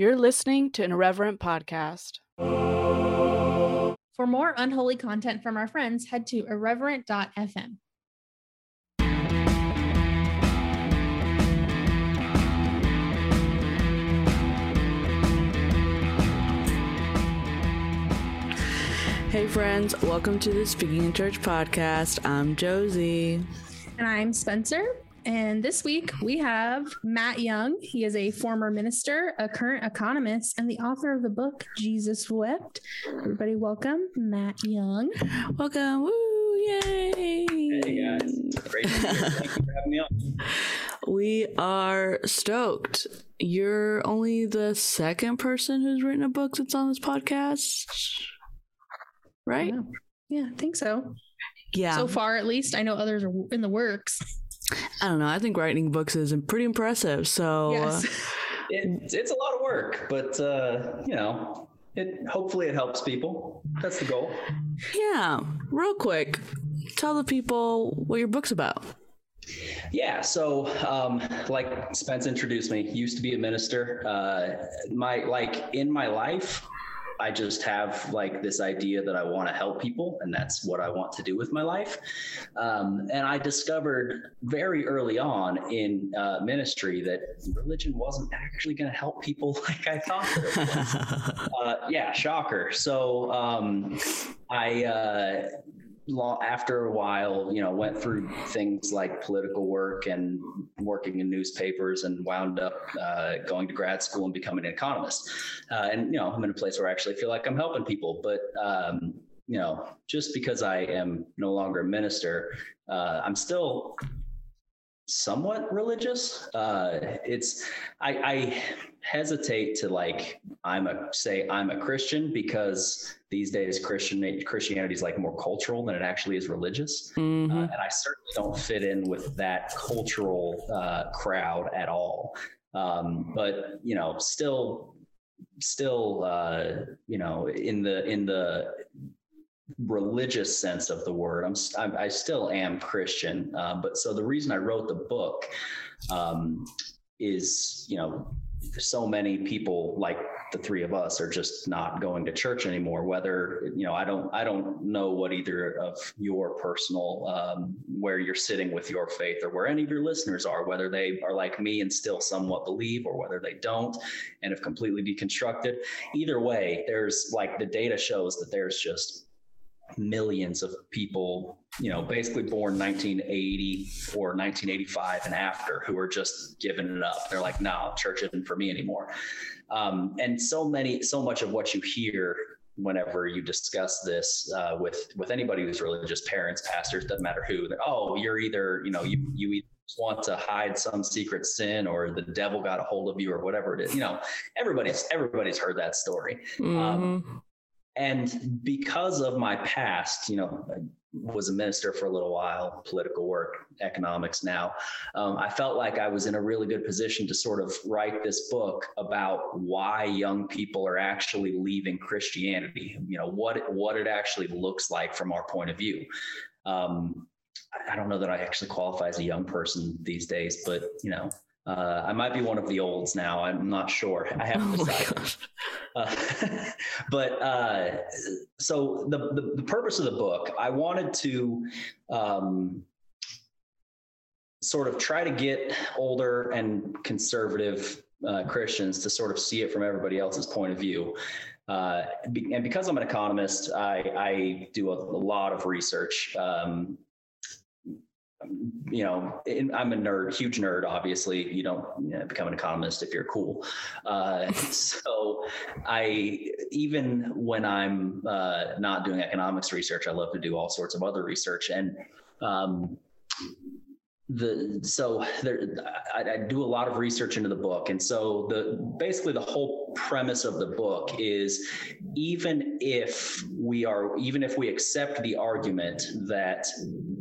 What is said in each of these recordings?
You're listening to an irreverent podcast. For more unholy content from our friends, head to irreverent.fm. Hey, friends, welcome to the Speaking in Church podcast. I'm Josie. And I'm Spencer. And this week we have Matt Young. He is a former minister, a current economist, and the author of the book Jesus Wept. Everybody, welcome Matt Young. Welcome. Woo! Yay! Hey guys, great to be here. Thank you for having me on. We are stoked. You're only the second person who's written a book that's on this podcast, right? Yeah, yeah I think so. Yeah. So far, at least. I know others are in the works. I don't know. I think writing books is pretty impressive. So, Yes. It, it's a lot of work, but uh, you know, it hopefully it helps people. That's the goal. yeah, real quick, tell the people what your book's about. Yeah. So, um, like Spence introduced me, used to be a minister. Uh, my like in my life, I just have like this idea that I want to help people, and that's what I want to do with my life. Um, and I discovered very early on in uh, ministry that religion wasn't actually going to help people like I thought. it was. uh, yeah, shocker. So um, I, uh, after a while, you know, went through things like political work and working in newspapers, and wound up uh, going to grad school and becoming an economist. Uh, and you know, I'm in a place where I actually feel like I'm helping people, but. Um, you know, just because I am no longer a minister, uh, I'm still somewhat religious. Uh, it's I, I hesitate to like I'm a say I'm a Christian because these days Christian Christianity is like more cultural than it actually is religious, Mhm. uh, and I certainly don't fit in with that cultural uh, crowd at all. Um, but you know, still, still, uh, you know, in the in the religious sense of the word. I'm, I'm I still am Christian, uh, but so the reason I wrote the book um, is you know so many people like the three of us are just not going to church anymore whether you know i don't i don't know what either of your personal um, where you're sitting with your faith or where any of your listeners are whether they are like me and still somewhat believe or whether they don't and have completely deconstructed either way there's like the data shows that there's just millions of people, you know, basically born 1980 or 1985 and after who are just giving it up. They're like, no, church isn't for me anymore. Um, and so many, so much of what you hear whenever you discuss this uh, with with anybody who's religious, parents, pastors, doesn't matter who. Oh, you're either, you know, you you either want to hide some secret sin or the devil got a hold of you or whatever it is. You know, everybody's everybody's heard that story Mhm. And because of my past you know I was a minister for a little while political work economics now um, i felt like i was in a really good position to sort of write this book about why young people are actually leaving christianity you know what it, what it actually looks like from our point of view. Um, I- i don't know that i actually qualify as a young person these days but you know uh, I might be one of the olds now. I'm not sure. I haven't Oh decided. gosh. Uh, but uh, so the, the the purpose of the book, I wanted to um, sort of try to get older and conservative uh, Christians to sort of see it from everybody else's point of view. Uh, and because I'm an economist, I, I do a, a lot of research. Um, you know, I'm a nerd, huge nerd. Obviously, you don't you know, become an economist if you're cool. Uh, so, I even when I'm uh, not doing economics research, I love to do all sorts of other research. And um, the so there, I, I do a lot of research into the book, and so the basically the whole premise of the book is even if we are even if we accept the argument that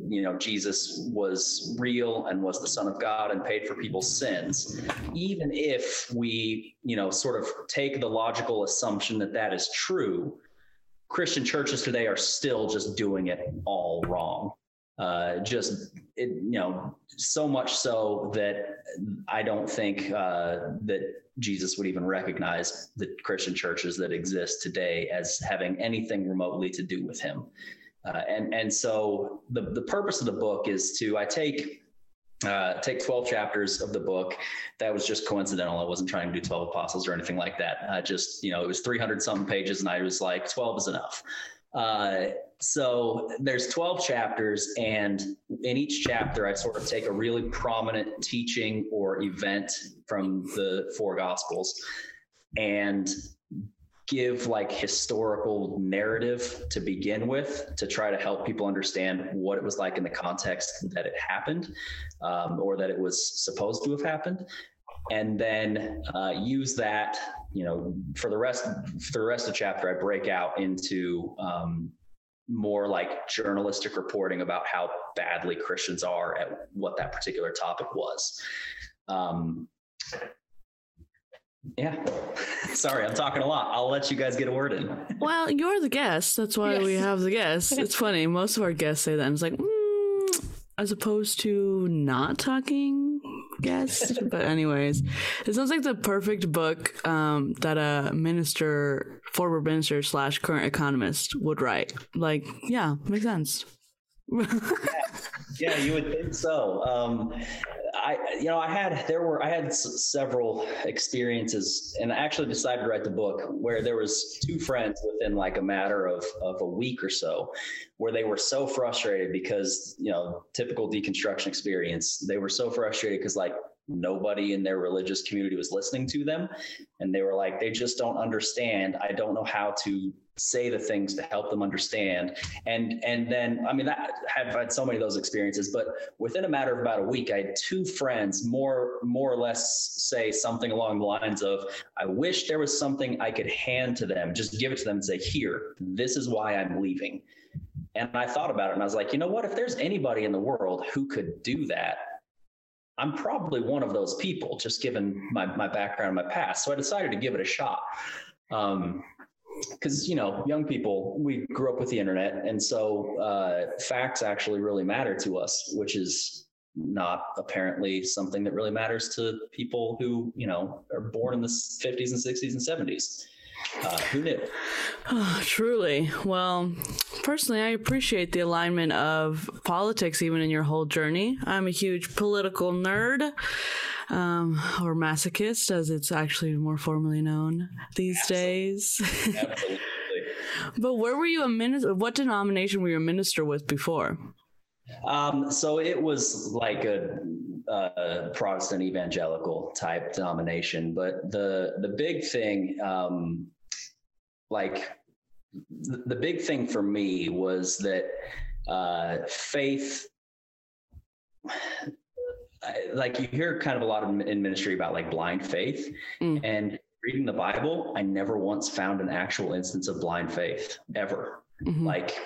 you know Jesus was real and was the Son of God and paid for people's sins, even if we you know sort of take the logical assumption that that is true, Christian churches today are still just doing it all wrong. Uh, just it, you know, so much so that I don't think uh, that Jesus would even recognize the Christian churches that exist today as having anything remotely to do with him. Uh, and and so the the purpose of the book is to I take uh, take 12 chapters of the book. That was just coincidental. I wasn't trying to do 12 apostles or anything like that. I just, you know, it was 300 something pages and I was like, 12 is enough. Uh, so there's 12 chapters and in each chapter i sort of take a really prominent teaching or event from the four gospels and give like historical narrative to begin with to try to help people understand what it was like in the context that it happened um, or that it was supposed to have happened and then uh, use that you know for the rest for the rest of the chapter i break out into um, more like journalistic reporting about how badly christians are at what that particular topic was um, yeah. Sorry, I'm talking a lot. I'll let you guys get a word in. Well, you're the guest. That's why yes. we have the guest. It's funny. Most of our guests say that. And it's like, mm, as opposed to not talking guest. but, anyways, it sounds like the perfect book um, that a minister, former minister slash current economist would write. Like, yeah, makes sense. yeah. yeah, you would think so. Um, I, you know, I had there were I had s- several experiences, and I actually decided to write the book where there was two friends within like a matter of of a week or so, where they were so frustrated because you know typical deconstruction experience. They were so frustrated because like nobody in their religious community was listening to them, and they were like they just don't understand. I don't know how to say the things to help them understand and and then i mean that, i've had so many of those experiences but within a matter of about a week i had two friends more more or less say something along the lines of i wish there was something i could hand to them just give it to them and say here this is why i'm leaving and i thought about it and i was like you know what if there's anybody in the world who could do that I'm probably one of those people, just given my, my background, my past. So I decided to give it a shot. Um, because you know young people we grew up with the internet and so uh, facts actually really matter to us which is not apparently something that really matters to people who you know are born in the 50s and 60s and 70s uh, who knew oh, truly well personally i appreciate the alignment of politics even in your whole journey i'm a huge political nerd um, or masochist, as it's actually more formally known these Absolutely. days. Absolutely. but where were you a minister? What denomination were you a minister with before? Um, so it was like a, a, Protestant evangelical type denomination, but the the big thing, um, like the, the big thing for me was that uh, faith like you hear kind of a lot of in ministry about like blind faith mm. and reading the bible i never once found an actual instance of blind faith ever mm-hmm. like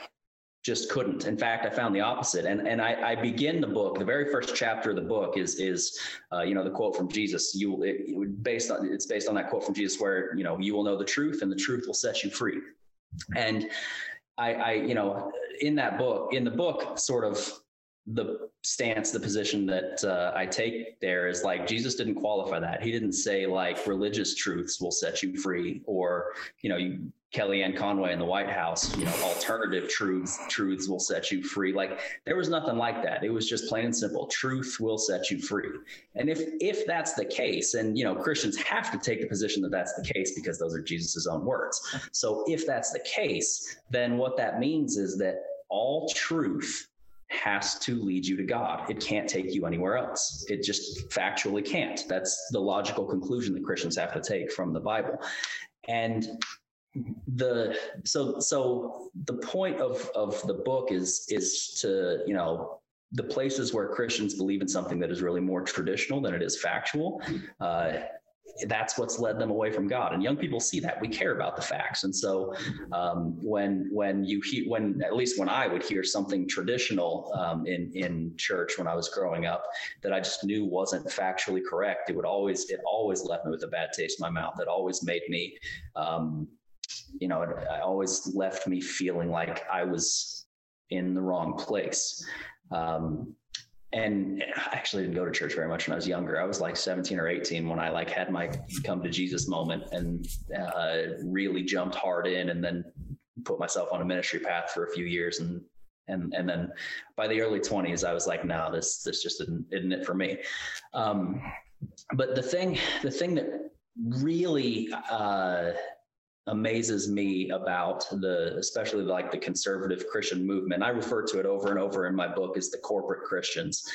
just couldn't. In fact i found the opposite. And and i, I begin the book the very first chapter of the book is is uh, you know the quote from jesus. You it, it based on it's based on that quote from jesus where you know you will know the truth and the truth will set you free. And I, I you know in that book in the book sort of the stance, the position that uh, I take there is like Jesus didn't qualify that. He didn't say like religious truths will set you free, or you know, you, Kellyanne Conway in the White House, you know, alternative truths truths will set you free. Like there was nothing like that. It was just plain and simple. Truth will set you free. And if if that's the case, and you know, Christians have to take the position that that's the case because those are Jesus's own words. So if that's the case, then what that means is that all truth has to lead you to God. It can't take you anywhere else. It just factually can't. That's the logical conclusion that Christians have to take from the Bible. And the so so the point of of the book is is to you know the places where Christians believe in something that is really more traditional than it is factual. Uh, that's what's led them away from God. And young people see that we care about the facts. And so um, when when you hear when at least when I would hear something traditional um, in in church when I was growing up that I just knew wasn't factually correct, it would always it always left me with a bad taste in my mouth. It always made me, um, you know, it, it always left me feeling like I was in the wrong place. Um, and I actually didn't go to church very much when I was younger. I was like 17 or 18 when I like had my come to Jesus moment and uh, really jumped hard in, and then put myself on a ministry path for a few years and and and then by the early 20s i was like no this this just isn't, isn't it for me um, but the thing the thing that really uh, amazes me about the especially like the conservative christian movement i refer to it over and over in my book as the corporate christians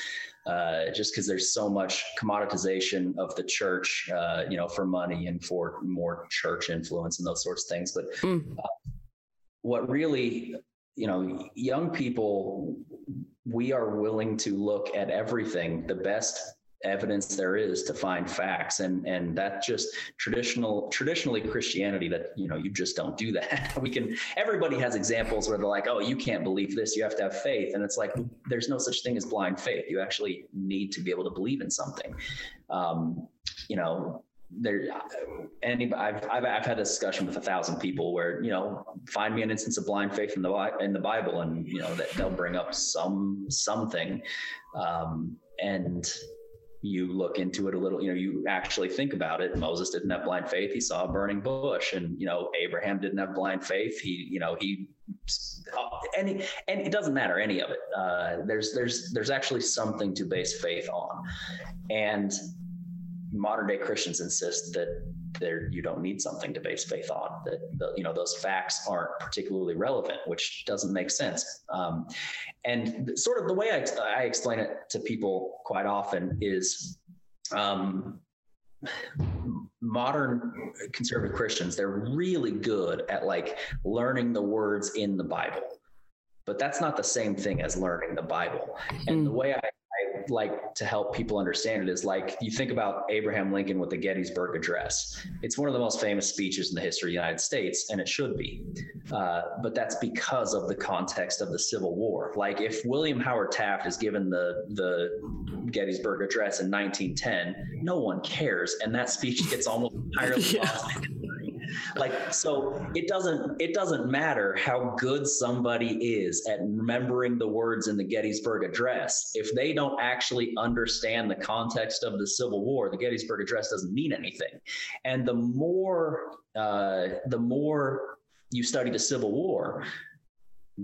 uh, just because there's so much commoditization of the church uh, you know for money and for more church influence and those sorts of things but mm. what really you know young people we are willing to look at everything the best evidence there is to find facts. And and that just traditional traditionally christianity that you know you just don't do that. We can everybody has examples where they're like oh you can't believe this. You have to have faith. And it's like there's no such thing as blind faith. You actually need to be able to believe in something. Um, you know there any I've, I've I've had a discussion with a thousand people where you know find me an instance of blind faith in the in the Bible and you know that they'll bring up some something. Um, and you look into it a little, you know, you actually think about it. Moses didn't have blind faith. He saw a burning bush and, you know, Abraham didn't have blind faith. He, you know, he, any, and it doesn't matter any of it. Uh, there's, there's, there's actually something to base faith on. And modern day Christians insist that there you don't need something to base faith on that the, you know those facts aren't particularly relevant which doesn't make sense. Um, and sort of the way I, I explain it to people quite often is um, modern conservative christians they're really good at like learning the words in the bible. But that's not the same thing as learning the bible. And mm. the way i like to help people understand it is like you think about Abraham Lincoln with the Gettysburg Address. It's one of the most famous speeches in the history of the United States, and it should be. Uh, but that's because of the context of the Civil War. Like if William Howard Taft is given the the Gettysburg Address in 1910, no one cares, and that speech gets almost entirely yeah. lost like so it doesn't it doesn't matter how good somebody is at remembering the words in the gettysburg address. If they don't actually understand the context of the civil war the gettysburg address doesn't mean anything. And the more uh, the more you study the civil war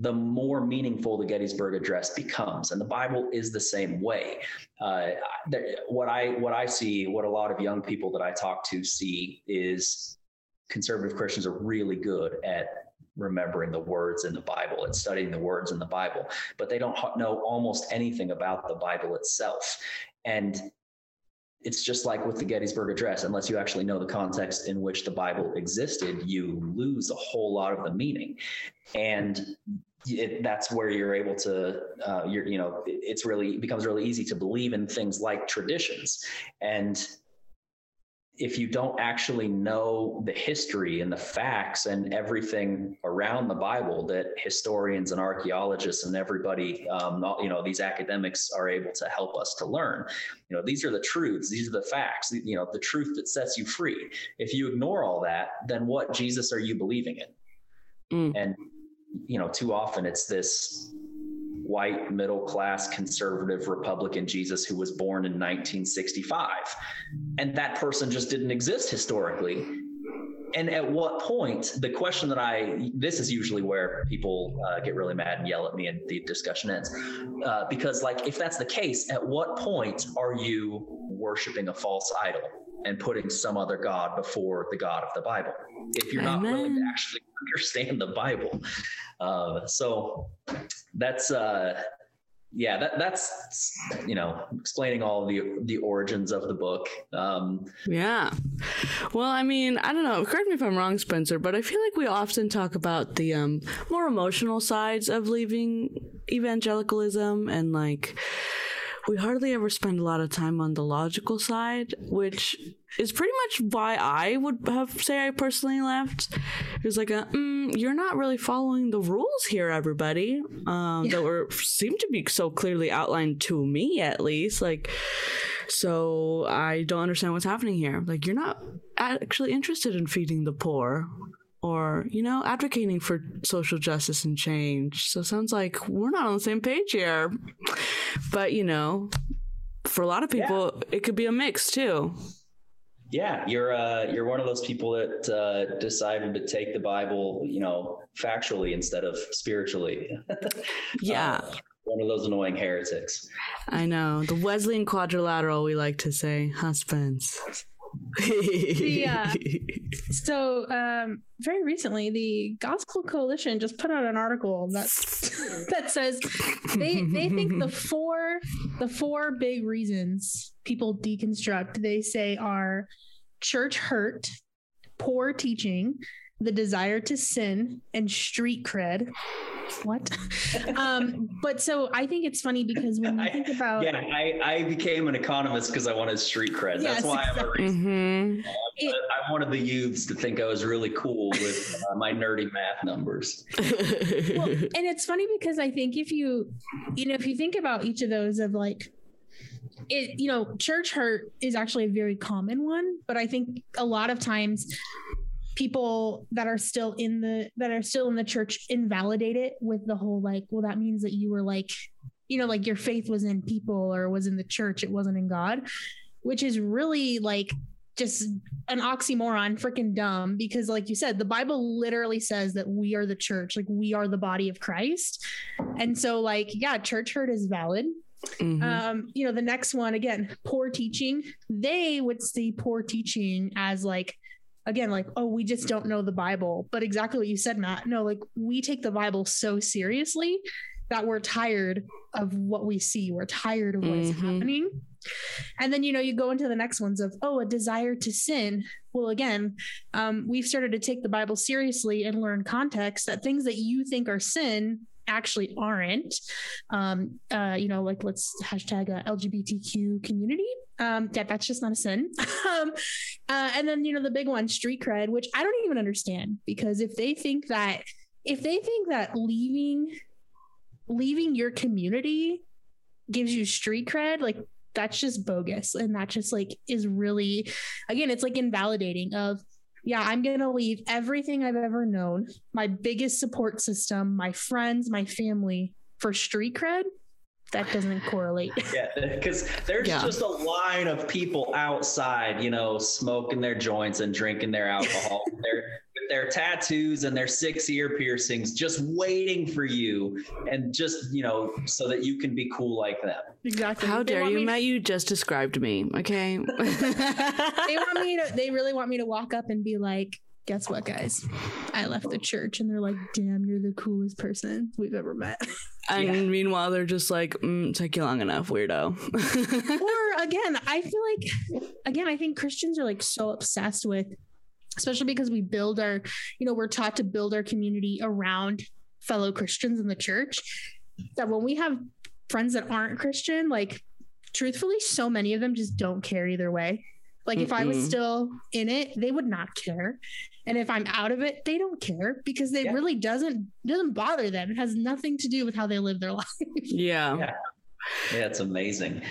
the more meaningful the Gettysburg Address becomes, and the Bible is the same way. Uh, what I what I see, what a lot of young people that I talk to see is conservative Christians are really good at remembering the words in the Bible and studying the words in the Bible, but they don't know almost anything about the Bible itself. And it's just like with the Gettysburg Address, unless you actually know the context in which the Bible existed, you lose a whole lot of the meaning. And it, that's where you're able to, uh, you're, you know, it's really, it becomes really easy to believe in things like traditions. And if you don't actually know the history and the facts and everything around the Bible that historians and archaeologists and everybody, um, you know, these academics are able to help us to learn. You know, these are the truths, these are the facts, you know, the truth that sets you free. If you ignore all that, then what Jesus are you believing in? Mm. And, you know, too often it's this white middle class conservative Republican Jesus who was born in 1965. And that person just didn't exist historically. And at what point, the question that I, this is usually where people uh, get really mad and yell at me and the discussion ends. Uh, because, like, if that's the case, at what point are you worshiping a false idol? and putting some other God before the God of the Bible. If you're Amen. not willing to actually understand the Bible, uh, so that's uh, yeah, that, that's you know explaining all the the origins of the book. Um, yeah, well, I mean, I don't know. Correct me if I'm wrong, Spencer, but I feel like we often talk about the um, more emotional sides of leaving evangelicalism and like we hardly ever spend a lot of time on the logical side, which is pretty much why I would have say I personally left. It was like a mm, you're not really following the rules here, everybody. Um, yeah. that were seem to be so clearly outlined to me, at least. Like, so I don't understand what's happening here. Like, you're not actually interested in feeding the poor or, you know, advocating for social justice and change. So it sounds like we're not on the same page here. But, you know, for a lot of people, yeah. it could be a mix too. Yeah, you're uh, you're one of those people that uh, decided to take the Bible, you know, factually instead of spiritually. yeah. Uh, one of those annoying heretics. I know. The Wesleyan quadrilateral, we like to say, husbands. Yeah. So, um, very recently, the Gospel Coalition just put out an article that that says they they think the four the four big reasons people deconstruct they say are church hurt, poor teaching, the desire to sin, and street cred what? um, but so I think it's funny because when you think about yeah, I, I became an economist because I wanted street cred. Yes, That's why exactly. I'm a mm-hmm. it, I wanted the youths to think I was really cool with uh, my nerdy math numbers. well, and it's funny because I think if you you know if you think about each of those of like it you know church hurt is actually a very common one but i think a lot of times people that are still in the that are still in the church invalidate it with the whole like well that means that you were like you know like your faith was in people or was in the church it wasn't in god which is really like just an oxymoron freaking dumb because like you said the bible literally says that we are the church like we are the body of christ and so like yeah church hurt is valid Mm-hmm. Um, you know, the next one again, poor teaching. They would see poor teaching as like again like oh we just don't know the bible but exactly what you said matt no like we take the bible so seriously that we're tired of what we see. We're tired of what's mm-hmm. happening. And then you know you go into the next ones of oh a desire to sin. Well again um, we've started to take the bible seriously and learn context that things that you think are sin actually aren't. Um, uh, you know, like let's hashtag uh, LGBTQ community. Um, yeah, that's just not a sin. um, uh, and then you know the big one, street cred, which I don't even understand because if they think that if they think that leaving leaving your community gives you street cred, like that's just bogus and that just like is really again it's like invalidating of yeah, I'm going to leave everything I've ever known, my biggest support system, my friends, my family for street cred. That doesn't correlate. yeah, because there's yeah. just a line of people outside, you know, smoking their joints and drinking their alcohol. they're their tattoos and their six ear piercings just waiting for you and just you know so that you can be cool like them exactly how dare you matt to... you just described me okay they want me to they really want me to walk up and be like guess what guys i left the church and they're like damn you're the coolest person we've ever met and yeah. meanwhile they're just like mm, took you long enough weirdo or again i feel like again i think christians are like so obsessed with especially because we build our, you know, we're taught to build our community around fellow Christians in the church. That when we have friends that aren't Christian, like truthfully, so many of them just don't care either way. Like Mm-mm. if I was still in it, they would not care. And if I'm out of it, they don't care because it yeah. really doesn't doesn't bother them. It has nothing to do with how they live their life. Yeah. yeah. Yeah, it's amazing.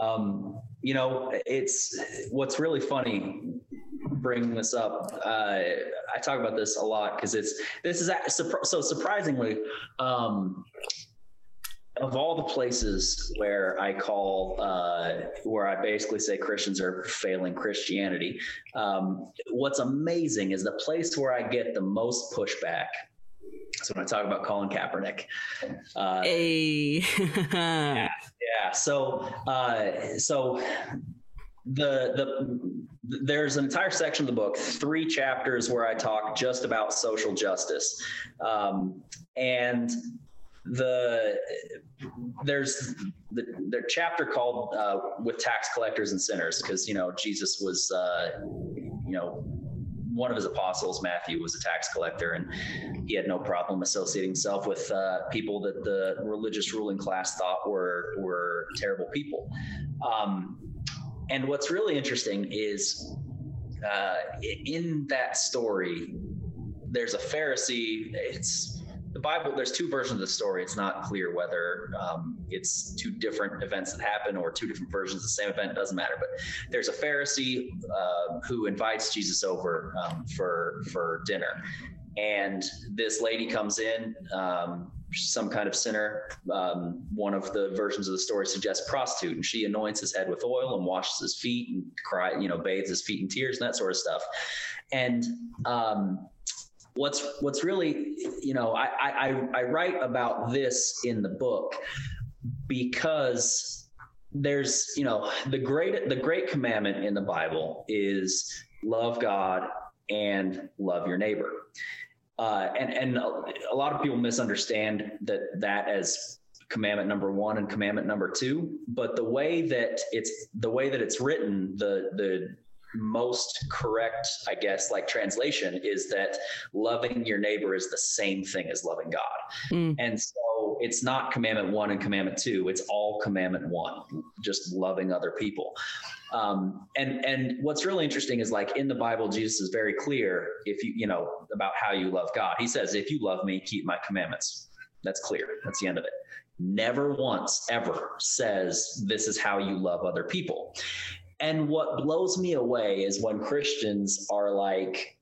Um, you know, it's what's really funny bringing this up. Uh, I talk about this a lot because it's this is so surprisingly. Um, of all the places where I call, uh, where I basically say Christians are failing Christianity, um, what's amazing is the place where I get the most pushback so when I talk about Colin Kaepernick, uh, hey. yeah, yeah. So, uh, so the the there's an entire section of the book, three chapters where I talk just about social justice, um, and the there's the, the chapter called uh, with tax collectors and sinners because you know Jesus was uh, you know one of his apostles, Matthew, was a tax collector, and he had no problem associating himself with uh, people that the religious ruling class thought were were terrible people. Um, and what's really interesting is uh, in that story, there's a Pharisee. It's the Bible, there's two versions of the story. It's not clear whether um, it's two different events that happen or two different versions of the same event. It doesn't matter. But there's a Pharisee uh, who invites Jesus over um, for for dinner, and this lady comes in. Um, some kind of sinner. Um, one of the versions of the story suggests prostitute, and she anoints his head with oil and washes his feet and cry, you know, bathes his feet in tears and that sort of stuff. And um, what's what's really, you know, I, I I write about this in the book because there's, you know, the great the great commandment in the Bible is love God and love your neighbor. Uh, and and a lot of people misunderstand that that as commandment number one and commandment number two but the way that it's the way that it's written the the most correct i guess like translation is that loving your neighbor is the same thing as loving god mm. and so it's not commandment one and commandment two it's all commandment one just loving other people um, and and what's really interesting is like in the Bible, Jesus is very clear if you you know about how you love God. He says, "If you love me, keep my commandments." That's clear. That's the end of it. Never once ever says this is how you love other people. And what blows me away is when Christians are like,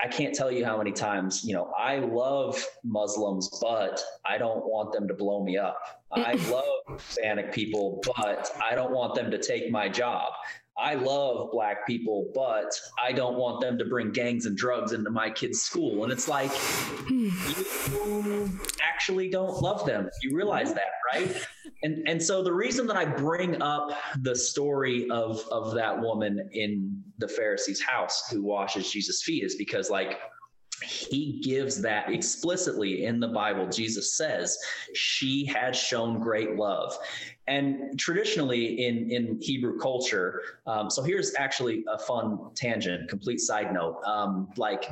I can't tell you how many times, you know, I love Muslims, but I don't want them to blow me up. I love Hispanic people, but I don't want them to take my job. I love black people, but I don't want them to bring gangs and drugs into my kids' school. And it's like, you actually don't love them. You realize that, right? And and so the reason that I bring up the story of of that woman in the Pharisee's house who washes Jesus' feet is because like he gives that explicitly in the Bible. Jesus says she had shown great love. And traditionally in, in Hebrew culture, um, so here's actually a fun tangent, complete side note. Um, like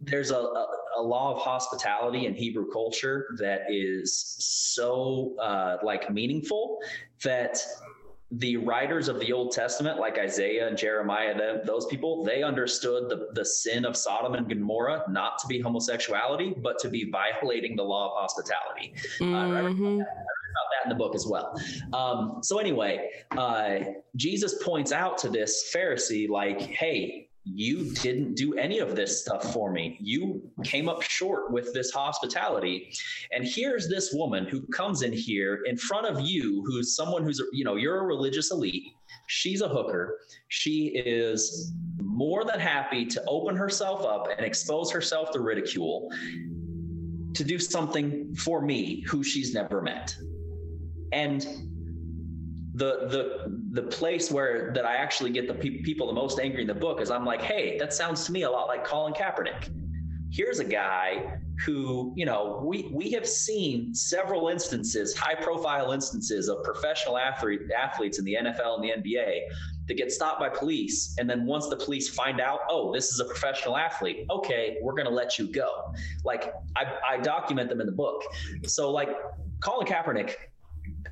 there's a, a, a, law of hospitality in Hebrew culture that is so uh, like meaningful that the writers of the Old Testament, like Isaiah and Jeremiah, them, those people, they understood the, the sin of Sodom and Gomorrah not to be homosexuality, but to be violating the law of hospitality. Mm-hmm. Uh, I, about that, about that in the book as well. Um, so anyway, uh, Jesus points out to this Pharisee, like, hey, you didn't do any of this stuff for me. You came up short with this hospitality. And here's this woman who comes in here in front of you, who's someone who's, you know, you're a religious elite. She's a hooker. She is more than happy to open herself up and expose herself to ridicule to do something for me who she's never met. And the the the place where that I actually get the pe- people the most angry in the book is I'm like, hey, that sounds to me a lot like Colin Kaepernick. Here's a guy who, you know, we we have seen several instances, high profile instances of professional athlete athletes in the NFL and the NBA that get stopped by police, and then once the police find out, oh, this is a professional athlete, okay, we're gonna let you go. Like I, I document them in the book. So like Colin Kaepernick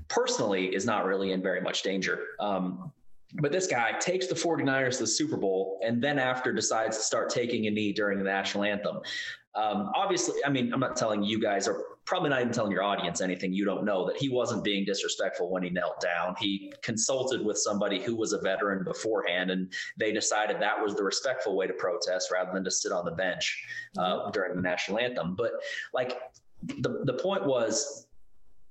personally is not really in very much danger. Um, but this guy takes the 49ers to the Super Bowl and then after decides to start taking a knee during the national anthem. Um, obviously, I mean, I'm not telling you guys, or probably not even telling your audience anything you don't know, that he wasn't being disrespectful when he knelt down. He consulted with somebody who was a veteran beforehand, and they decided that was the respectful way to protest rather than to sit on the bench uh, during the national anthem. But like, the, the point was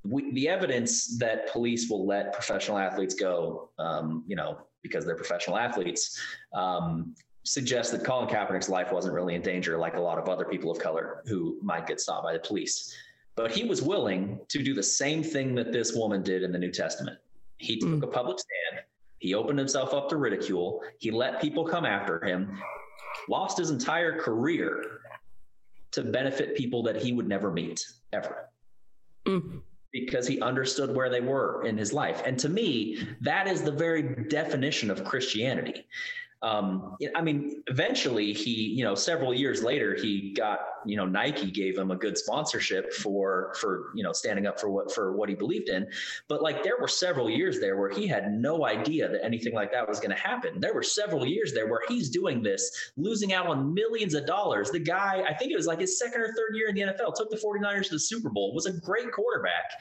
we, the evidence that police will let professional athletes go, um, you know, because they're professional athletes, um, suggests that Colin Kaepernick's life wasn't really in danger, like a lot of other people of color who might get stopped by the police. But he was willing to do the same thing that this woman did in the New Testament. He took mm. a public stand. He opened himself up to ridicule. He let people come after him, lost his entire career to benefit people that he would never meet ever. Mm because he understood where they were in his life. And to me, that is the very definition of Christianity. Um, I mean, eventually he, you know, several years later, he got, you know, Nike gave him a good sponsorship for, for, you know, standing up for what, for what he believed in. But like, there were several years there where he had no idea that anything like that was going to happen. There were several years there where he's doing this, losing out on millions of dollars. The guy, I think it was like his second or third year in the NFL, took the 49ers to the Super Bowl, was a great quarterback.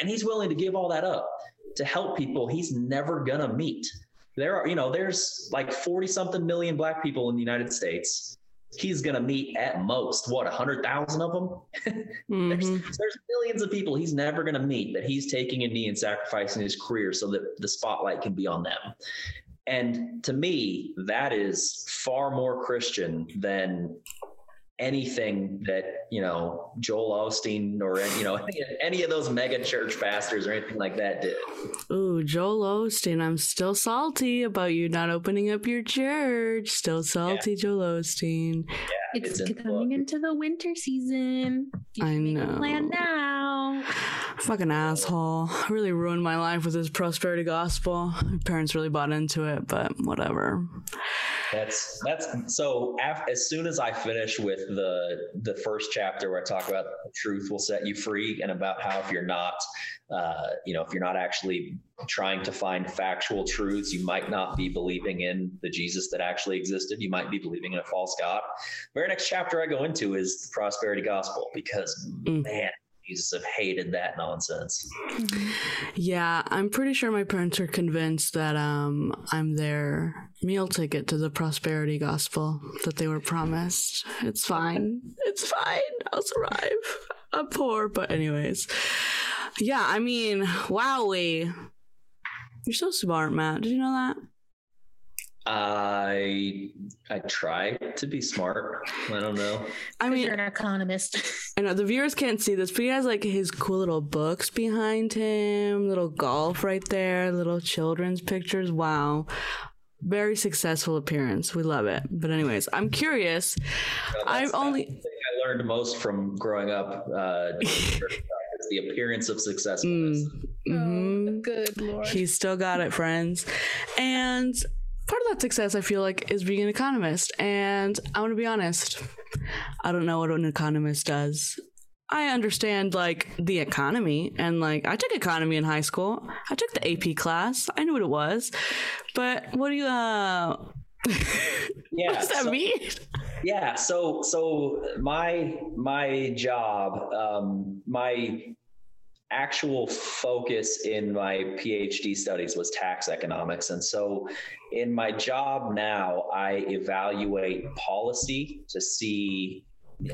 And he's willing to give all that up to help people he's never going to meet there are, you know, there's like 40 something million black people in the United States. He's going to meet at most, what, 100,000 of them? mm-hmm. there's, there's millions of people he's never going to meet that he's taking a knee and sacrificing his career so that the spotlight can be on them. And to me, that is far more Christian than anything that you know Joel Osteen or you know any, any, of those mega church pastors or anything like that did. Ooh, Joel Osteen, I'm still salty about you not opening up your church. Still salty, yeah. Joel Osteen. Yeah, it's, it's coming in into the winter season. You I know. plan now. Fucking asshole. Really ruined my life with this prosperity gospel. My parents really bought into it, but whatever. That's that's so. Af- as soon as I finish with the the first chapter where I talk about truth will set you free, and about how if you're not, uh, you know, if you're not actually trying to find factual truths, you might not be believing in the Jesus that actually existed. You might be believing in a false god. Very next chapter I go into is the prosperity gospel because mm. man, Jesus have hated that nonsense. Yeah, I'm pretty sure my parents are convinced that um, I'm their meal ticket to the prosperity gospel that they were promised. It's fine. It's fine. I'll survive. I'm poor, but anyways. Yeah, I mean, wowly. You're so smart, Matt. Did you know that? I I try to be smart. I don't know. I mean, you're an economist. I know the viewers can't see this, but he has like his cool little books behind him, little golf right there, little children's pictures. Wow. Very successful appearance. We love it. But anyways, I'm curious. I've only I learned most from growing up uh, the appearance of successfulness. Mm, mm-hmm. oh, good lord. He's still got it, friends. And part of that success I feel like is being an economist. And I want to be honest, I don't know what an economist does. I understand like the economy and like I took economy in high school. I took the AP class. I knew what it was. But what do you uh yeah, what does that so, mean? Yeah, so so my my job, um, my actual focus in my PhD studies was tax economics. And so in my job now, I evaluate policy to see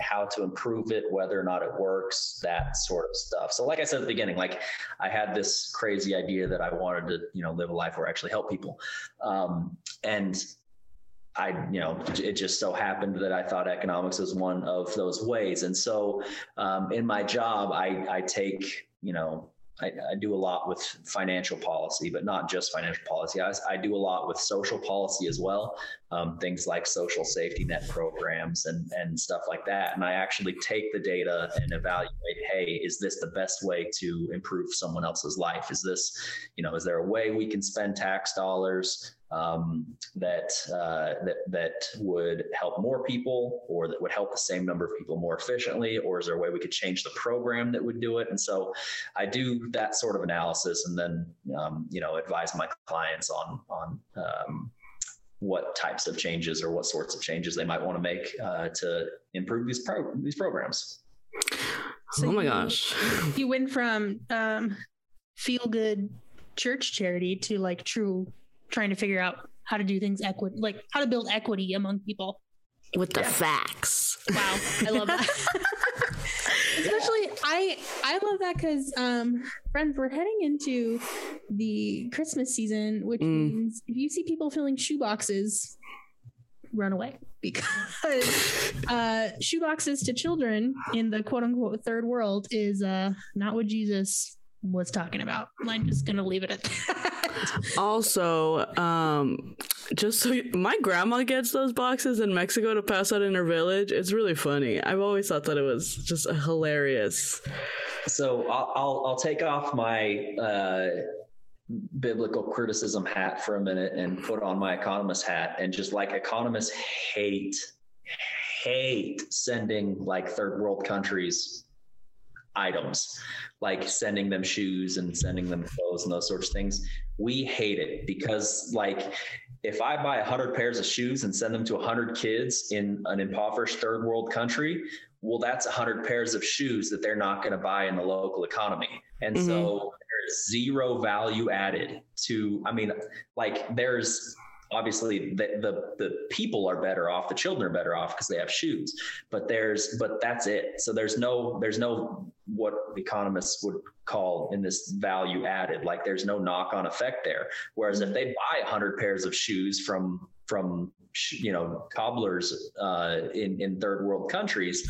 how to improve it, whether or not it works, that sort of stuff. So, like I said at the beginning, like I had this crazy idea that I wanted to, you know, live a life where I actually help people. Um, and I, you know, it just so happened that I thought economics was one of those ways. And so um, in my job, I, I take you know, I, I, do a lot with financial policy, but not just financial policy. I, I do a lot with social policy as well, um, things like social safety net programs and and stuff like that. And I actually take the data and evaluate, hey, is this the best way to improve someone else's life? Is this, you know, is there a way we can spend tax dollars um, that uh, that that would help more people, or that would help the same number of people more efficiently, or is there a way we could change the program that would do it? And so, I do that sort of analysis, and then um, you know advise my clients on on um, what types of changes or what sorts of changes they might want to make uh, to improve these pro- these programs. So oh my gosh! You went from um, feel good church charity to like true trying to figure out how to do things equity, like how to build equity among people with the yeah. facts. Wow, I love that. Especially, I I love that because, um, friends, we're heading into the Christmas season, which mm. means if you see people filling shoe boxes, run away because uh, shoe boxes to children in the quote unquote third world is uh, not what Jesus was talking about. I'm just gonna leave it at that. also, um, just so you, my grandma gets those boxes in Mexico to pass out in her village. It's really funny. I've always thought that it was just hilarious. So I'll I'll, I'll take off my uh, biblical criticism hat for a minute and put on my economist hat and just like economists hate hate sending like third world countries items like sending them shoes and sending them clothes and those sorts of things we hate it because like if i buy 100 pairs of shoes and send them to 100 kids in an impoverished third world country well that's 100 pairs of shoes that they're not going to buy in the local economy and mm-hmm. so there's zero value added to i mean like there's obviously the, the, the people are better off the children are better off because they have shoes but there's but that's it. So there's no there's no what economists would call in this value added like there's no knock on effect there. Whereas if they buy 100 pairs of shoes from from you know cobblers uh, in in third world countries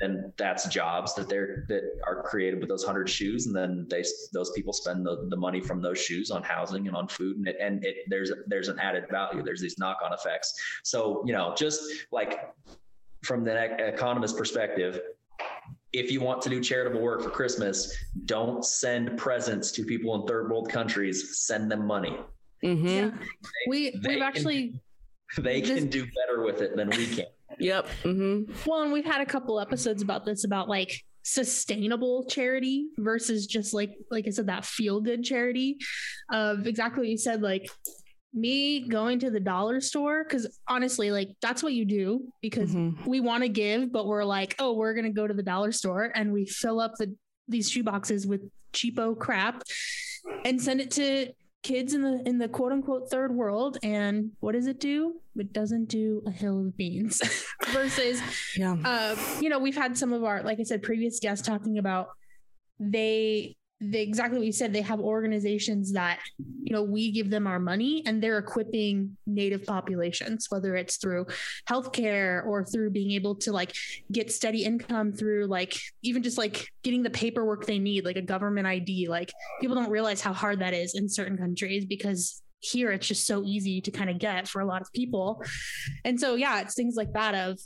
and that's jobs that they're that are created with those hundred shoes, and then they those people spend the, the money from those shoes on housing and on food, and it, and it there's there's an added value. There's these knock on effects. So you know, just like from the economist perspective, if you want to do charitable work for Christmas, don't send presents to people in third world countries. Send them money. Mm-hmm. Yeah. They, we they we've can, actually they just, can do better with it than we can. Yep. Mm-hmm. Well, and we've had a couple episodes about this about like sustainable charity versus just like like I said that feel good charity of exactly what you said like me going to the dollar store because honestly like that's what you do because mm-hmm. we want to give but we're like oh we're gonna go to the dollar store and we fill up the these shoe boxes with cheapo crap and send it to kids in the in the quote unquote third world and what does it do? It doesn't do a hill of beans versus yeah. uh, you know we've had some of our like i said previous guests talking about they they exactly what you said they have organizations that you know we give them our money and they're equipping native populations whether it's through healthcare or through being able to like get steady income through like even just like getting the paperwork they need like a government id like people don't realize how hard that is in certain countries because here it's just so easy to kind of get for a lot of people. And so yeah it's things like that of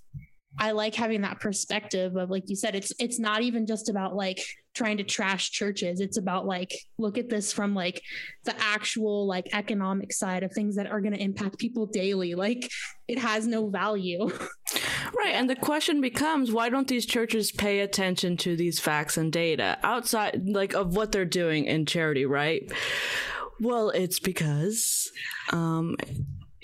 I like having that perspective of like you said it's it's not even just about like trying to trash churches. It's about like look at this from like the actual like economic side of things that are going to impact people daily. Like it has no value. Right and the question becomes why don't these churches pay attention to these facts and data outside like of what they're doing in charity right? Well it's because um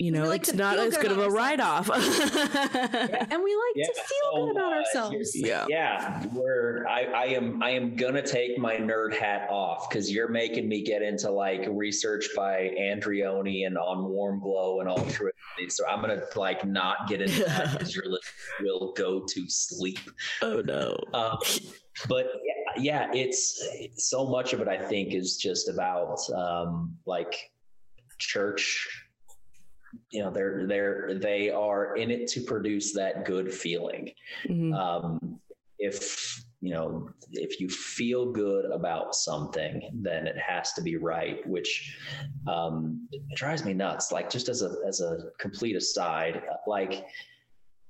you know, like it's not as good, good of a write off. yeah. And we like yeah. to feel so, good about uh, ourselves. Yeah. Yeah. We're I, I am I am gonna take my nerd hat off because you're making me get into like research by Andreoni and on warm glow and all true. So I'm gonna like not get into that because your list will go to sleep. Oh no. Um, but yeah, yeah, it's so much of it I think is just about um like church you know they're they're they are in it to produce that good feeling mm-hmm. um, if you know if you feel good about something then it has to be right which um, it drives me nuts like just as a as a complete aside like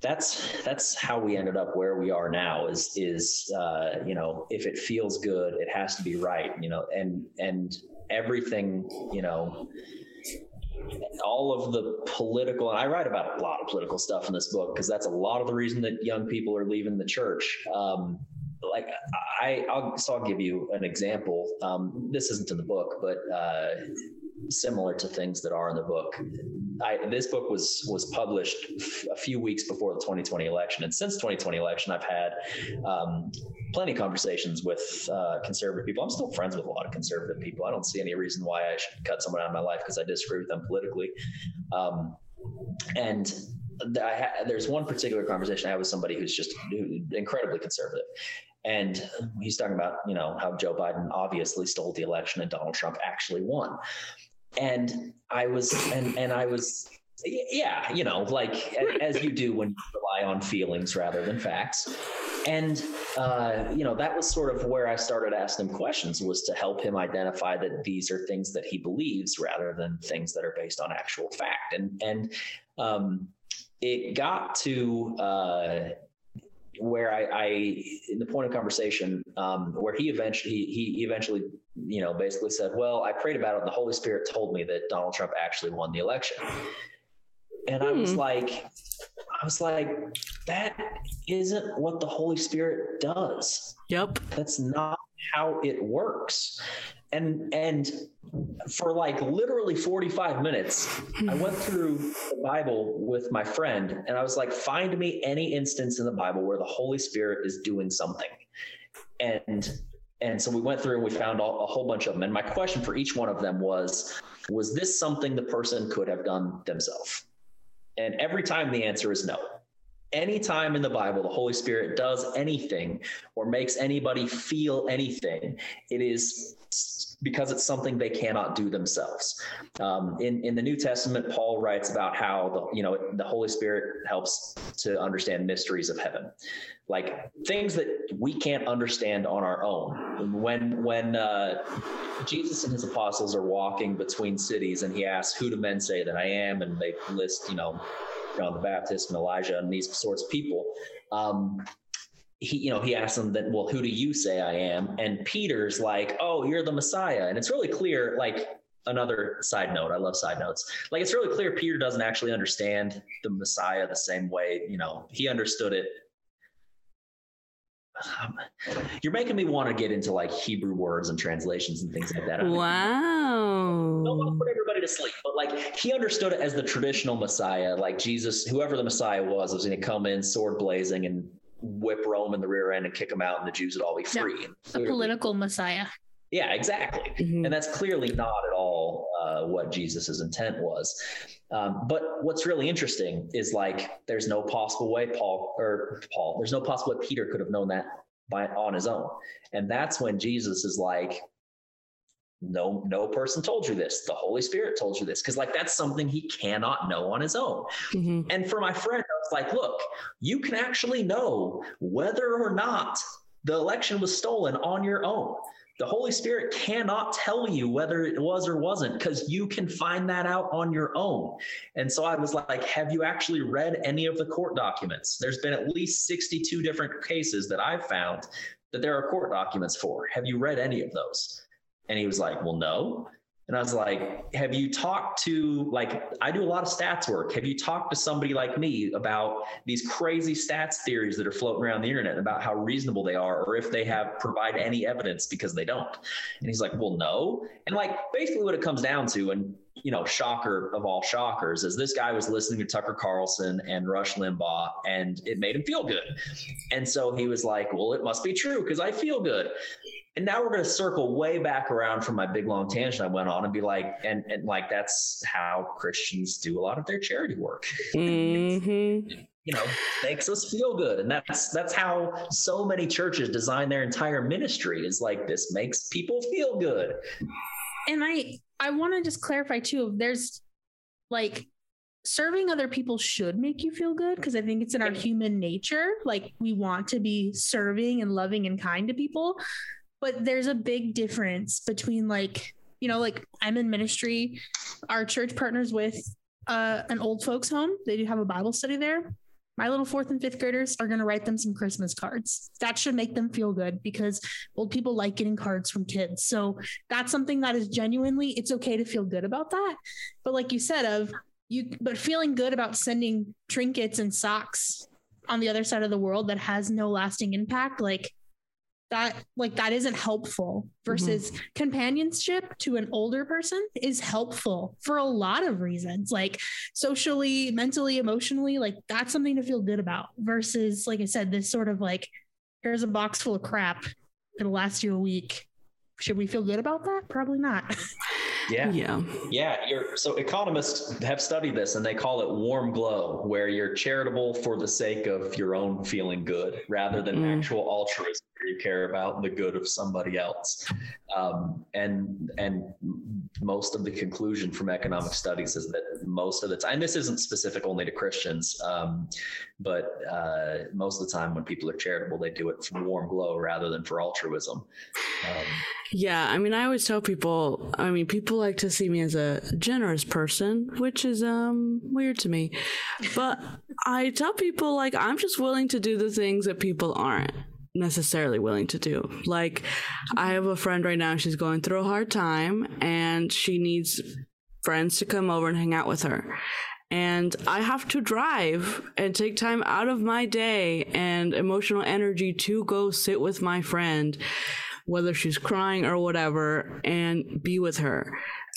that's that's how we ended up where we are now is is uh, you know if it feels good it has to be right you know and and everything you know all of the political, and I write about a lot of political stuff in this book because that's a lot of the reason that young people are leaving the church. Um, like I, I'll, so I'll give you an example. Um, this isn't in the book, but uh, similar to things that are in the book. I, this book was was published a few weeks before the 2020 election, and since 2020 election, I've had um, plenty of conversations with uh, conservative people. I'm still friends with a lot of conservative people. I don't see any reason why I should cut someone out of my life because I disagree with them politically. Um, and ha- there's one particular conversation I had with somebody who's just incredibly conservative. And he's talking about, you know, how Joe Biden obviously stole the election and Donald Trump actually won and I was and and I was yeah, you know, like as you do when you rely on feelings rather than facts. And uh, you know, that was sort of where I started asking him questions was to help him identify that these are things that he believes rather than things that are based on actual fact. And and um, it got to uh, where I, I, in the point of conversation, um, where he eventually he, he eventually you know basically said, "Well, I prayed about it, and the Holy Spirit told me that Donald Trump actually won the election." And I was Hmm. like, I was like, that isn't what the Holy Spirit does. Yep. That's not how it works. And and for like literally 45 minutes, I went through the Bible with my friend and I was like, find me any instance in the Bible where the Holy Spirit is doing something. And and so we went through and we found a, a whole bunch of them. And my question for each one of them was, was this something the person could have done themselves? And every time the answer is no. Anytime in the Bible the Holy Spirit does anything or makes anybody feel anything, it is because it's something they cannot do themselves. Um, in in the New Testament, Paul writes about how the you know the Holy Spirit helps to understand mysteries of heaven, like things that we can't understand on our own. When when uh, Jesus and his apostles are walking between cities, and he asks, "Who do men say that I am?" and they list you know John the Baptist and Elijah and these sorts of people. Um, he, you know, he asks them that, well, who do you say I am? And Peter's like, oh, you're the Messiah. And it's really clear, like another side note, I love side notes. Like it's really clear Peter doesn't actually understand the Messiah the same way, you know, he understood it. Um, you're making me want to get into like Hebrew words and translations and things like that. I don't Wow. want to put everybody to sleep, but like he understood it as the traditional Messiah, like Jesus, whoever the Messiah was, was going to come in sword blazing and whip Rome in the rear end and kick them out, and the Jews would all be free. A political messiah. yeah, exactly. Mhm. And that's clearly not uh, what Jesus's intent was. Um, but what's really interesting is like there's no possible way Paul or Paul, there's no possible way Peter could have known that by on his own. And that's when Jesus is like, no, no person told you this. The Holy Spirit told you this. Cause like that's something he cannot know on his own. Mhm. And for my friend, I was like, look, you can actually know whether or not the election was stolen on your own. The Holy Spirit cannot tell you whether it was or wasn't because you can find that out on your own. And so I was like, have you actually read any of the court documents? There's been at least 62 different cases that I've found that there are court documents for. Have you read any of those? And he was like, well, no. And I was like, have you talked to, like, I do a lot of stats work. Have you talked to somebody like me about these crazy stats theories that are floating around the internet about how reasonable they are, or if they have provide any evidence because they don't? And he's like, well, no. And like, basically what it comes down to, and, you know, shocker of all shockers, is this guy was listening to Tucker Carlson and Rush Limbaugh, and it made him feel good. And so he was like, well, it must be true because I feel good. And now we're going to circle way back around from my big long tangent I went on and be like, and, and like, that's how Christians do a lot of their charity work. Mhm. You know, makes us feel good. And that's, that's how so many churches design their entire ministry is like, this makes people feel good. And I I want to just clarify too. There's like serving other people should make you feel good because I think it's in our human nature. Like we want to be serving and loving and kind to people. But there's a big difference between like, you know, like I'm in ministry, our church partners with uh, an old folks home. They do have a Bible study there. My little fourth and fifth graders are going to write them some Christmas cards. That should make them feel good because old people like getting cards from kids. So that's something that is genuinely it's okay to feel good about that but like you said of you but feeling good about sending trinkets and socks on the other side of the world that has no lasting impact like that like that isn't helpful versus companionship to an older person is helpful for a lot of reasons like socially mentally emotionally like that's something to feel good about versus like i said this sort of like here's a box full of crap it'll last you a week should we feel good about that? Probably not. Yeah. Yeah. Yeah, you're so economists have studied this and they call it warm glow, where you're charitable for the sake of your own feeling good rather than Mm. actual altruism you care about the good of somebody else. Um, and and most of the conclusion from economic studies is that most of the time, this isn't specific only to Christians, um, but uh, most of the time when people are charitable, they do it for warm glow rather than for altruism. Um, yeah, I mean, I always tell people. I mean, people like to see me as a generous person, which is um weird to me, but I tell people like I'm just willing to do the things that people aren't necessarily willing to do. Like, I have a friend right now, she's going through a hard time and she needs friends to come over and hang out with her. And I have to drive and take time out of my day and emotional energy to go sit with my friend, whether she's crying or whatever, and be with her.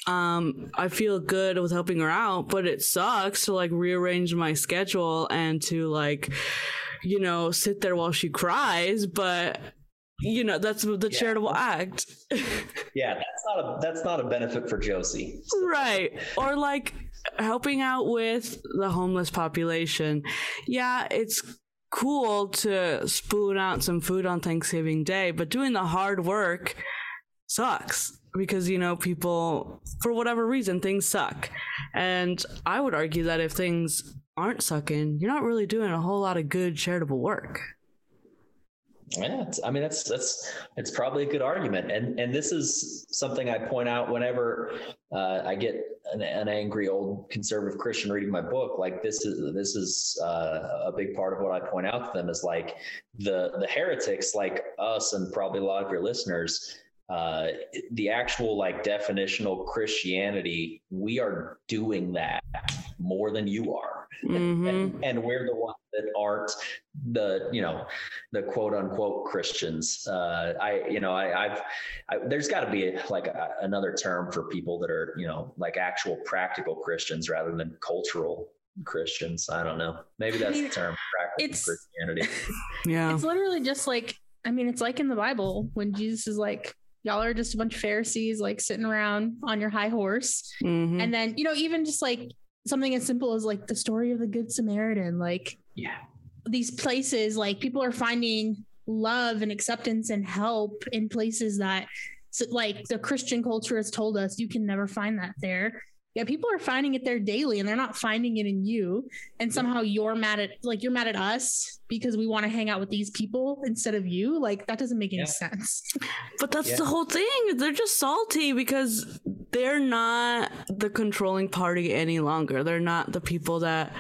Um, I feel good with helping her out, but it sucks to like rearrange my schedule and to like you know, sit there while she cries, but you know, that's the yeah. charitable act. yeah, that's not a that's not a benefit for Josie. So. Right. Or like helping out with the homeless population. Yeah, it's cool to spoon out some food on Thanksgiving Day, but doing the hard work sucks because you know people for whatever reason things suck. And I would argue that if things aren't sucking, you're not really doing a whole lot of good charitable work. Yeah, I mean that's that's it's probably a good argument, and and this is something I point out whenever uh, I get an, an, angry old conservative Christian reading my book. Like this is this is uh, a big part of what I point out to them is like the the heretics like us and probably a lot of your listeners uh, the actual like definitional Christianity, we are doing that more than you are. Mm-hmm. And, and, we're the ones that aren't the, you know, the quote unquote Christians. Uh, I, you know, I, I've, I, there's got to be a, like a, another term for people that are, you know, like actual practical Christians rather than cultural Christians. I don't know. Maybe that's I mean, the term practical it's, Christianity. yeah. It's literally just like, I mean, it's like in the Bible when Jesus is like, y'all are just a bunch of Pharisees like sitting around on your high horse. Mm-hmm. And then, you know, even just like something as simple as like the story of the Good Samaritan, like, yeah, these places, like people are finding love and acceptance and help in places that, like, the Christian culture has told us you can never find that there yeah people are finding it there daily and they're not finding it in you. And somehow you're mad at like you're mad at us because we want to hang out with these people instead of you. Like that doesn't make any yeah. sense. But that's yeah. the whole thing. They're just salty because they're not the controlling party any longer. They're not the people that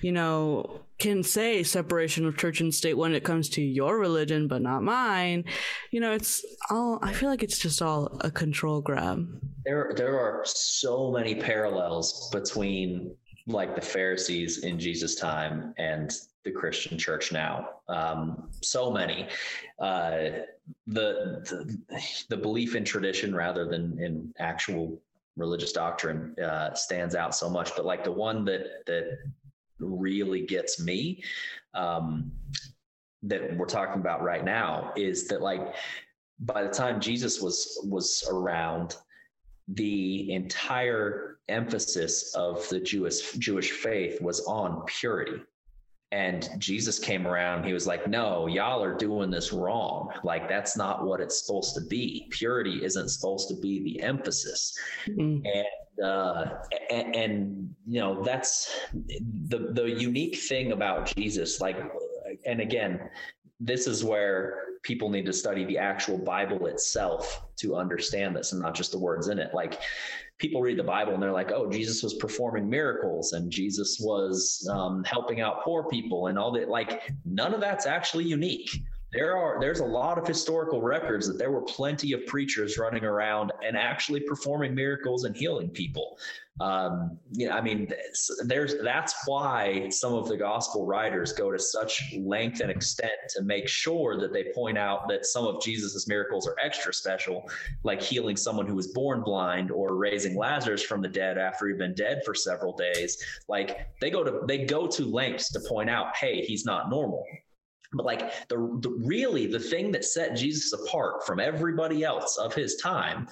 you know can say separation of church and state when it comes to your religion but not mine. You know it's all i feel like it's just all a control grab. There there are so many parallels between like the pharisees in jesus time and the christian church now. Um, so many. Uh, the, the, the belief in tradition rather than in actual religious doctrine uh, stands out so much but like the one that that really gets me um, that we're talking about right now is that like by the time Jesus was was around, the entire emphasis of the Jewish Jewish faith was on purity. And Jesus came around, he was like, No, y'all are doing this wrong. Like, that's not what it's supposed to be. Purity isn't supposed to be the emphasis. Mm-hmm. And uh, and, and, you know that's the the unique thing about Jesus. Like, and again, this is where people need to study the actual Bible itself to understand this, and not just the words in it. Like, people read the Bible and they're like, "Oh, Jesus was performing miracles, and Jesus was um, helping out poor people, and all that." Like, none of that's actually unique there are there's a lot of historical records that there were plenty of preachers running around and actually performing miracles and healing people um, you know, I mean, there's that's why some of the gospel writers go to such length and extent to make sure that they point out that some of Jesus's miracles are extra special, like healing someone who was born blind or raising Lazarus from the dead after he'd been dead for several days. Like they go to they go to lengths to point out, hey, he's not normal. But like the, the, really the thing that set Jesus apart from everybody else of his time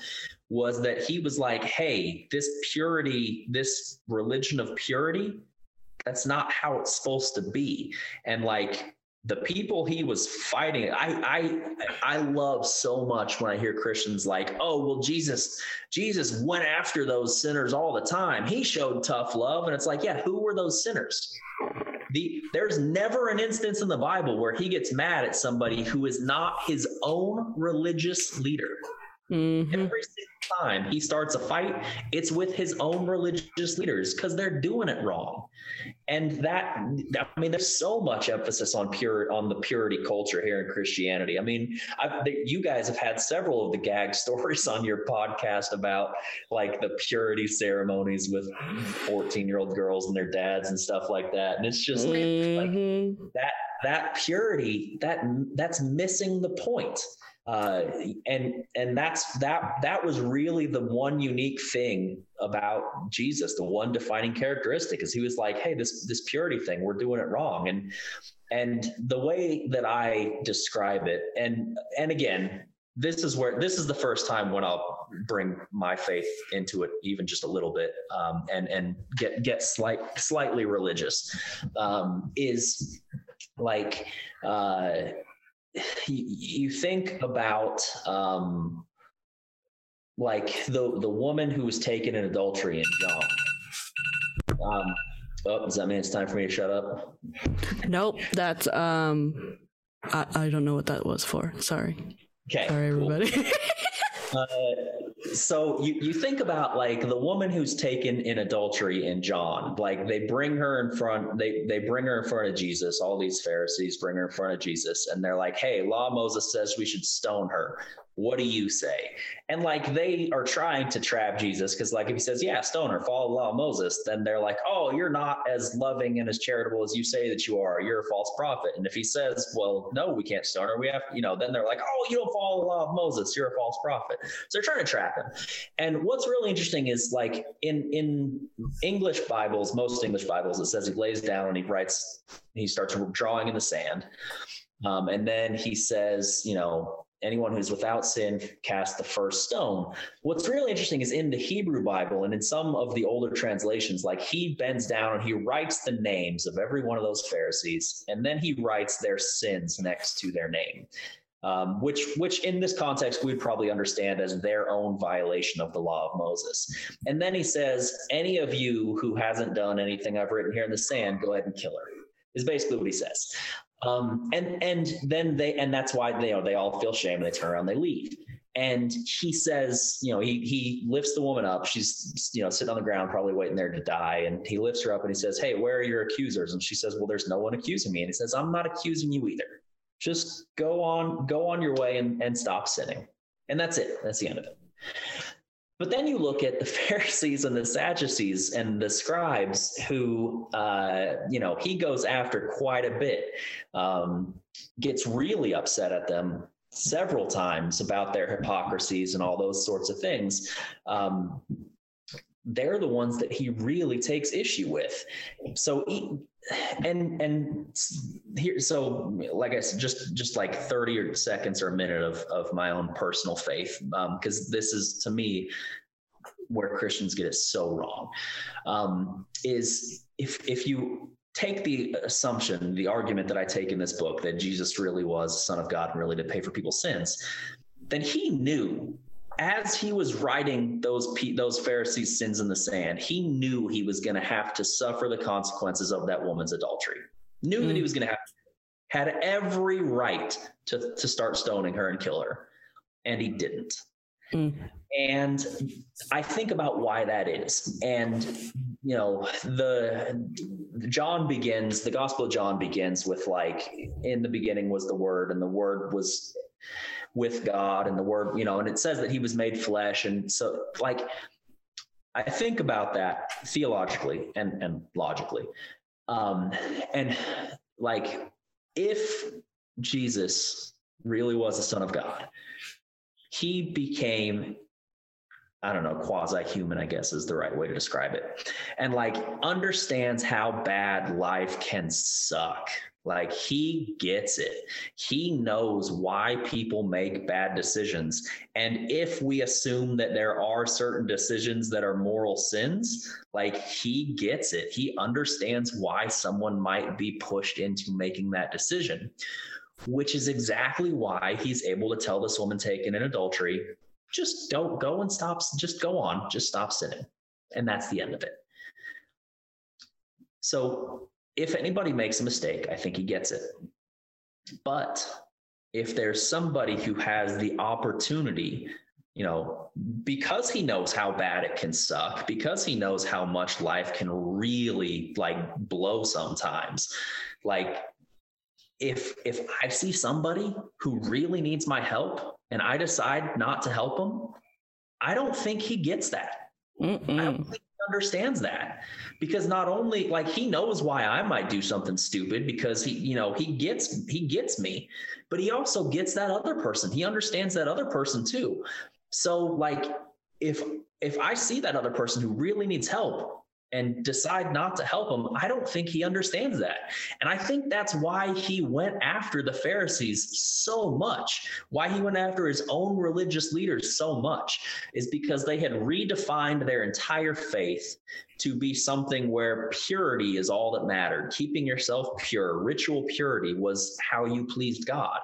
was that he was like, hey, this purity, this religion of purity, that's not how it's supposed to be. And like the people he was fighting i i i love so much when i hear christians like oh well jesus jesus went after those sinners all the time. He showed tough love. And it's like yeah who were those sinners the there's never an instance in the bible where he gets mad at somebody who is not his own religious leader Mhm. Every single time he starts a fight, it's with his own religious leaders because they're doing it wrong. And that, I mean, there's so much emphasis on pure on the purity culture here in Christianity. I mean, I've, you guys have had several of the gag stories on your podcast about like the purity ceremonies with 14 year old girls and their dads and stuff like that. And it's just like Mhm. that that purity that that's missing the point uh, and and that's that that was really the one unique thing about jesus the one defining characteristic is he was like hey this this purity thing we're doing it wrong and and the way that i describe it and and again this is where this is the first time when I'll bring my faith into it, even just a little bit, um, and and get get slight slightly religious. Um, is like uh, you, think about um, like the the woman who was taken in adultery in John. Um, oh, does that mean it's time for me to shut up? Nope, that's um, I, I don't know what that was for. Sorry, Okay, sorry, cool. Uh, so you, you think about like the woman who's taken in adultery in John, like they bring her in front, they they bring her in front of Jesus. All these Pharisees bring her in front of Jesus, and they're like, "Hey, Law Moses says we should stone her. What do you say?" And like they are trying to trap Jesus because like if he says, "Yeah, stoner, follow the law of Moses," then they're like, "Oh, you're not as loving and as charitable as you say that you are. You're a false prophet." And if he says, "Well, no, we can't stoner. We have," you know, then they're like, "Oh, you don't follow the law of Moses. You're a false prophet." So they're trying to trap him. And what's really interesting is like in in English Bibles, most English Bibles, it says he lays down and he writes, he starts drawing in the sand, um, and then he says, you know. Anyone who's without sin cast the first stone. What's really interesting is in the Hebrew Bible and in some of the older translations, like he bends down and he writes the names of every one of those Pharisees, and then he writes their sins next to their name um, which which in this context we'd probably understand as their own violation of the law of Moses. And then he says, "Any of you who hasn't done anything I've written here in the sand, go ahead and kill her." Is basically what he says. Um, and and then they and that's why they they all feel shame and they turn around, they leave. And he says, you know, he he lifts the woman up. She's you know sitting on the ground, probably waiting there to die. And he lifts her up and he says, "Hey, where are your accusers?" And she says, "Well, there's no one accusing me." And he says, "I'm not accusing you either." just go on go on your way and, and stop sinning and that's it that's the end of it but then you look at the pharisees and the sadducees and the scribes who uh, you know he goes after quite a bit um, gets really upset at them several times about their hypocrisies and all those sorts of things. Um, they're the ones that he really takes issue with. So he, and and here so like i said just just like 30 or seconds or a minute of of my own personal faith because um, this is to me where christians get it so wrong um, is if if you take the assumption the argument that i take in this book that jesus really was son of god and really did pay for people's sins then he knew as he was writing those those Pharisees' sins in the sand, he knew he was going to have to suffer the consequences of that woman's adultery. Knew mm. that he was going to have had every right to to start stoning her and kill her, and he didn't. Mm. And I think about why that is, and you know, the John begins the Gospel of John begins with like, in the beginning was the Word, and the Word was with God and the word, you know, and it says that he was made flesh. And so like I think about that theologically and, and logically. Um, and like if Jesus really was the Son of God, he became I don't know, quasi human, I guess is the right way to describe it. And like understands how bad life can suck Like he gets it. He knows why people make bad decisions. And if we assume that there are certain decisions that are moral sins, like he gets it. He understands why someone might be pushed into making that decision, which is exactly why he's able to tell this woman taken in adultery, just don't go and stop, just go on, just stop sinning. And that's the end of it. So if anybody makes a mistake, I think he gets it. But if there's somebody who has the opportunity, you know, because he knows how bad it can suck, because he knows how much life can really like blow sometimes, like if if I see somebody who really needs my help and I decide not to help them, I don't think he gets that. Mm-mm. I don't think understands that. Because not only like he knows why I might do something stupid because he you know he gets he gets me but he also gets that other person. He understands that other person too. So like if if I see that other person who really needs help and decide not to help him, I don't think he understands that. And I think that's why he went after the Pharisees so much, why he went after his own religious leaders so much, is because they had redefined their entire faith to be something where purity is all that mattered. Keeping yourself pure, ritual purity was how you pleased God.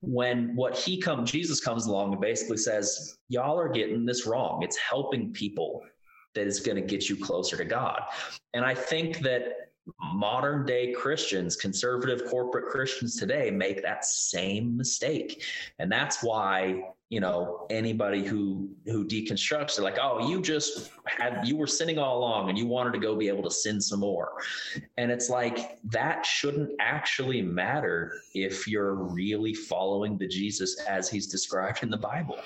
When what he come, Jesus comes along and basically says, Y'all are getting this wrong. It's helping people that is going to get you closer to God. And I think that modern day Christians, conservative corporate Christians today make that same mistake. And that's why, you know, anybody who who deconstructs they're like, oh, you just had you were sinning all along and you wanted to go be able to sin some more. And it's like that shouldn't actually matter if you're really following the Jesus as he's described in the Bible.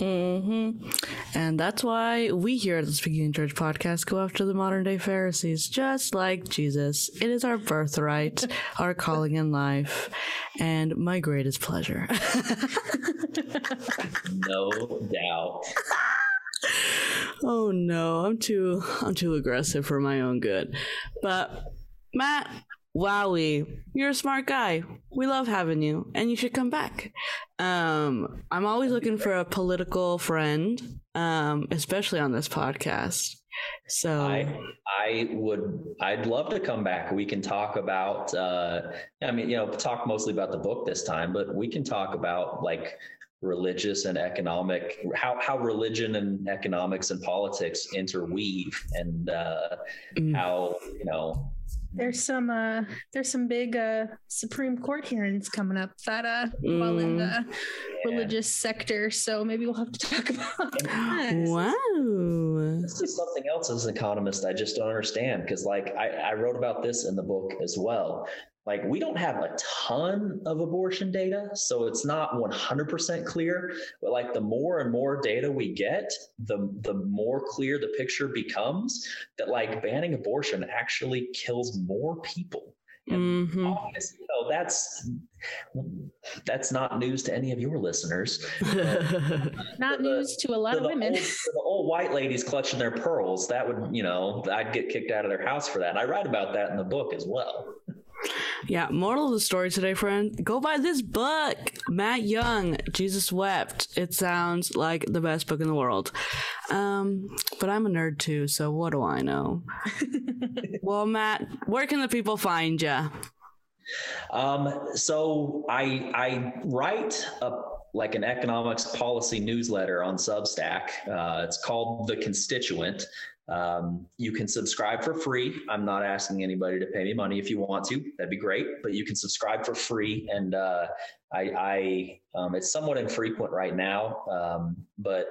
Mm-hmm. And that's why we here at the Speaking in Church podcast go after the modern day Pharisees, just like Jesus. It is our birthright, our calling in life, and my greatest pleasure. no doubt. Oh no, I'm too I'm too aggressive for my own good. But Matt, Wowie, you're a smart guy. We love having you, and you should come back. Um, I'm always looking for a political friend, um, especially on this podcast. So I, I would, I'd love to come back. We can talk about, uh, I mean, you know, talk mostly about the book this time, but we can talk about like religious and economic how how religion and economics and politics interweave and uh, mm. how you know there's some uh there's some big uh Supreme Court hearings coming up that uh mm. well in the yeah. religious sector. So maybe we'll have to talk about that. Wow. This is something else as an economist I just don't understand because like I, I wrote about this in the book as well like we don't have a ton of abortion data so it's not 100% clear but like the more and more data we get the the more clear the picture becomes that like banning abortion actually kills more people and mm-hmm. obviously, you know, that's that's not news to any of your listeners. not the, news to a lot of women. Old, the old white ladies clutching their pearls, that would, you know, I'd get kicked out of their house for that. And I write about that in the book as well. Yeah, moral of the story today, friend. Go buy this book. Matt Young, Jesus Wept. It sounds like the best book in the world. Um, but I'm a nerd too, so what do I know? well, Matt, where can the people find you? Um, so I I write a like an economics policy newsletter on Substack. Uh, it's called The Constituent. Um, you can subscribe for free. I'm not asking anybody to pay me money. If you want to, that'd be great. But you can subscribe for free, and uh, I, I um, it's somewhat infrequent right now, um, but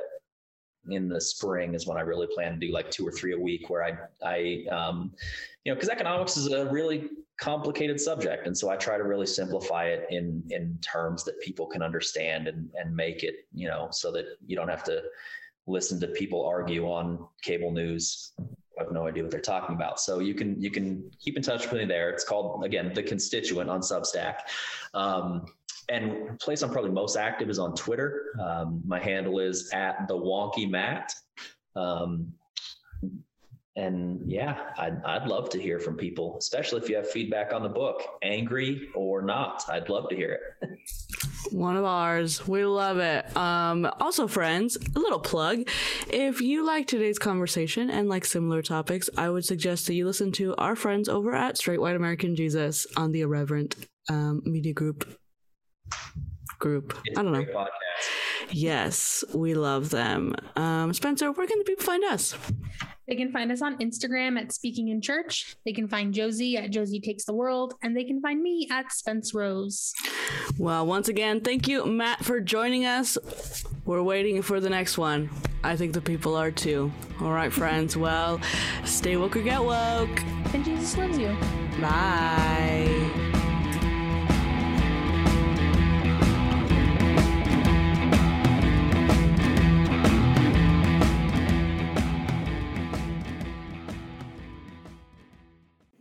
in the spring is when I really plan to do like two or three a week, where I, I, um, you know, because economics is a really complicated subject, and so I try to really simplify it in in terms that people can understand and and make it, you know, so that you don't have to listen to people argue on cable news. I have no idea what they're talking about. So you can you can keep in touch with me there. It's called again the Constituent on Substack. Um, and place I'm probably most active is on Twitter. Um, my handle is at the Wonky Matt. Um, and yeah, I'd, I'd love to hear from people, especially if you have feedback on the book, angry or not. I'd love to hear it. One of ours. We love it. Um, also, friends, a little plug. If you like today's conversation and like similar topics, I would suggest that you listen to our friends over at Straight White American Jesus on the Irreverent um, Media Group. Group. It's I don't know. podcast. Yes, we love them. Um, Spencer, where can the people find us? They can find us on Instagram at Speaking in Church. They can find Josie at Josie Takes the World, and they can find me at Spence Rose. Well, once again, thank you, Matt, for joining us. We're waiting for the next one. I think the people are too. All right, friends. Well, stay woke or get woke. And Jesus loves you. Bye.